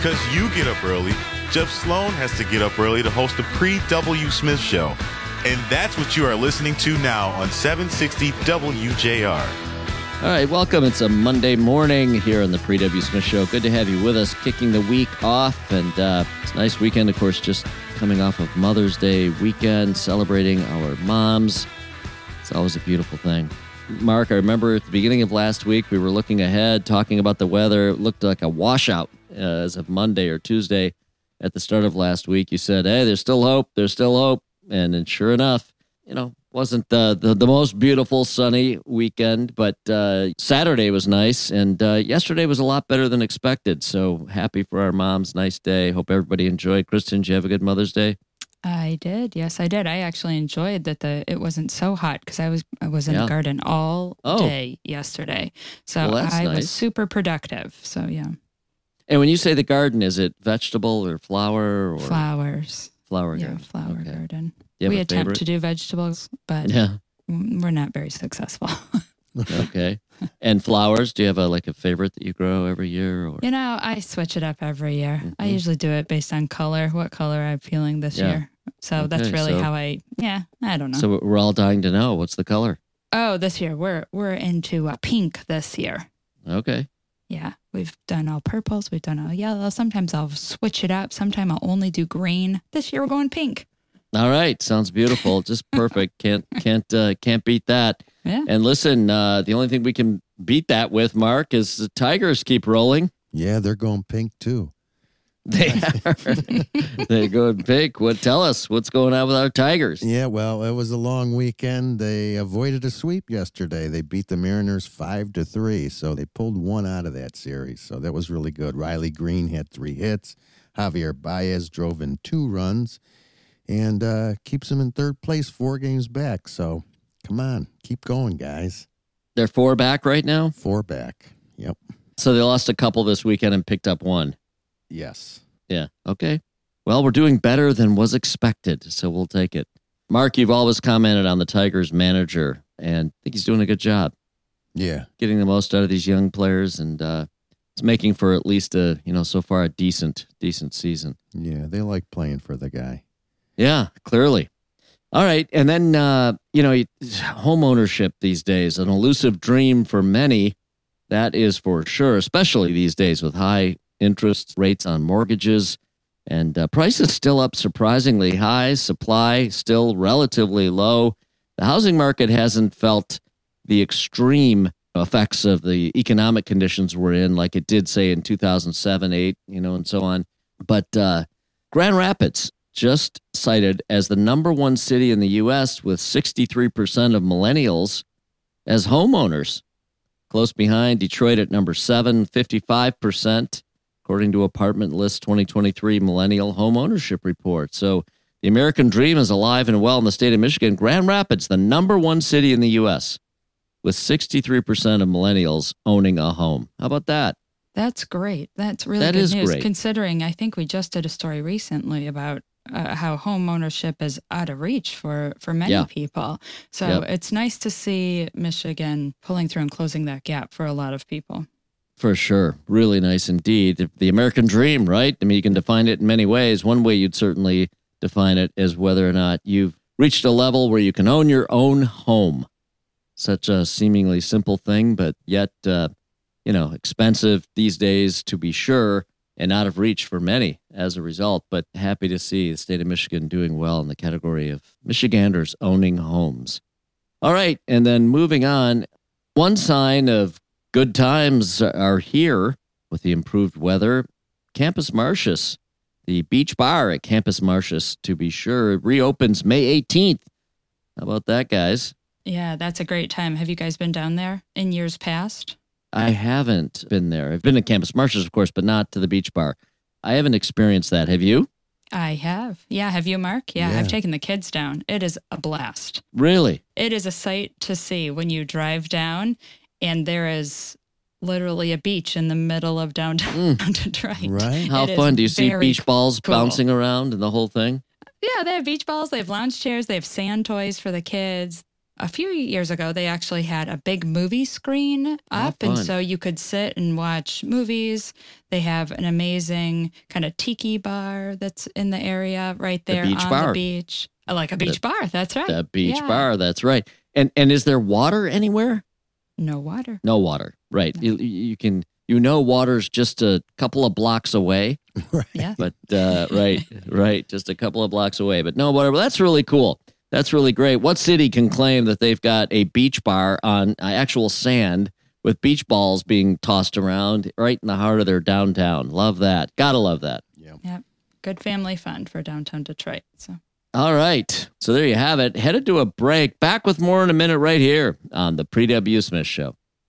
Because you get up early, Jeff Sloan has to get up early to host the pre W. Smith Show. And that's what you are listening to now on 760 WJR. All right, welcome. It's a Monday morning here on the Pre W Smith Show. Good to have you with us, kicking the week off. And uh, it's a nice weekend, of course, just coming off of Mother's Day weekend, celebrating our moms. It's always a beautiful thing. Mark, I remember at the beginning of last week, we were looking ahead, talking about the weather. It looked like a washout uh, as of Monday or Tuesday at the start of last week. You said, hey, there's still hope. There's still hope. And, and sure enough, you know, wasn't the, the, the most beautiful sunny weekend, but uh, Saturday was nice, and uh, yesterday was a lot better than expected. So happy for our moms. Nice day. Hope everybody enjoyed. Kristin, did you have a good Mother's Day? I did. Yes, I did. I actually enjoyed that the it wasn't so hot because I was I was in Yeah. the garden all Oh. day yesterday. So Well, I nice. was super productive. So yeah, And when you say the garden, is it vegetable or flower or flowers. flower Yeah, garden? flower Okay. garden. We attempt favorite? to do vegetables, but Yeah. we're not very successful. Okay. and flowers? Do you have a like a favorite that you grow every year? Or you know, I switch it up every year. I Mhm. usually do it based on color, what color I'm feeling this Yeah. year. So that's really so- how I. Yeah, I don't know. so we're all dying to know what's the color. oh, this year we're we're into uh, pink this year. Okay. Yeah, we've done all purples, we've done all yellow. Sometimes I'll switch it up. Sometimes I'll only do green. This year we're going pink. All right, sounds beautiful. Just perfect. Can't can't uh, can't beat that. Yeah. And listen, uh, the only thing we can beat that with, Mark, is the Tigers keep rolling. Yeah, they're going pink too. They are. They're going big. What? Tell us what's going on with our Tigers. Yeah, well, it was a long weekend. They avoided a sweep yesterday. They beat the Mariners five to three, so they pulled one out of that series. So that was really good. Riley Greene had three hits. Javier Baez drove in two runs, and uh, keeps them in third place, four games back. So come on, keep going, guys. They're four back right now, Four back. Yep. so they lost a couple this weekend and picked up one. Yes. Yeah. Okay. Well, we're doing better than was expected, so we'll take it. Mark, you've always commented on the Tigers manager, and I think he's doing a good job. Yeah. getting the most out of these young players and uh, it's making for at least a you know so far a decent decent season Yeah. They like playing for the guy. yeah clearly all right and then uh, you know home ownership these days an elusive dream for many that is for sure especially these days with high interest rates on mortgages and uh, prices still up surprisingly high supply still relatively low the housing market hasn't felt the extreme effects of the economic conditions we're in, like it did say in 2007, 8, you know, and so on. But uh, Grand Rapids just cited as the number one city in the U.S. with 63% of millennials as homeowners. Close behind Detroit at number seven, 55%, according to Apartment List 2023 Millennial Home Ownership Report. So the American dream is alive and well in the state of Michigan. Grand Rapids, the number one city in the U.S with 63% of millennials owning a home. How about that? That's great. That's really That good is news. great. Considering I think we just did a story recently about uh, how home ownership is out of reach for for many Yeah. people. So Yep. it's nice to see Michigan pulling through and closing that gap for a lot of people. For sure. Really nice indeed. The American dream, right? I mean, you can define it in many ways. One way you'd certainly define it is whether or not you've reached a level where you can own your own home. Such a seemingly simple thing, but yet, uh, you know, expensive these days to be sure and out of reach for many as a result. But happy to see the state of Michigan doing well in the category of Michiganders owning homes. All right. And then moving on, one sign of good times are here with the improved weather. Campus Martius, the beach bar at Campus Martius, to be sure, reopens May 18th. How about that, guys? Yeah, that's a great time. Have you guys been down there in years past? I haven't been there. I've been to Campus Martius, of course, but not to the beach bar. I haven't experienced that. Have you? I have. Yeah, have you, Mark? Yeah, Yeah. I've taken the kids down. It is a blast. Really? It is a sight to see when you drive down, and there is literally a beach in the middle of downtown hmm. Detroit. Right? How It is fun? Do you see beach balls cool. bouncing around and the whole thing? Yeah, they have beach balls, they have lounge chairs, they have sand toys for the kids. a few years ago, they actually had a big movie screen up. and so you could sit and watch movies. They have an amazing kind of tiki bar that's in the area right The there beach on bar. the beach. I like a beach bar. That's right. The beach Yeah. bar. That's right. And and is there water anywhere? No water. No water. Right. You you can you know water's just a couple of blocks away. right. Yeah. But uh, right, right, just a couple of blocks away. But no, water. whatever. That's really cool. That's really great. What city can claim that they've got a beach bar on uh, actual sand with beach balls being tossed around right in the heart of their downtown? Love that. Gotta love that. Yeah. Yep. Good family fun for downtown Detroit. So. All right. So there you have it. Headed to a break. Back with more in a minute right here on the Pre W. Smith Show.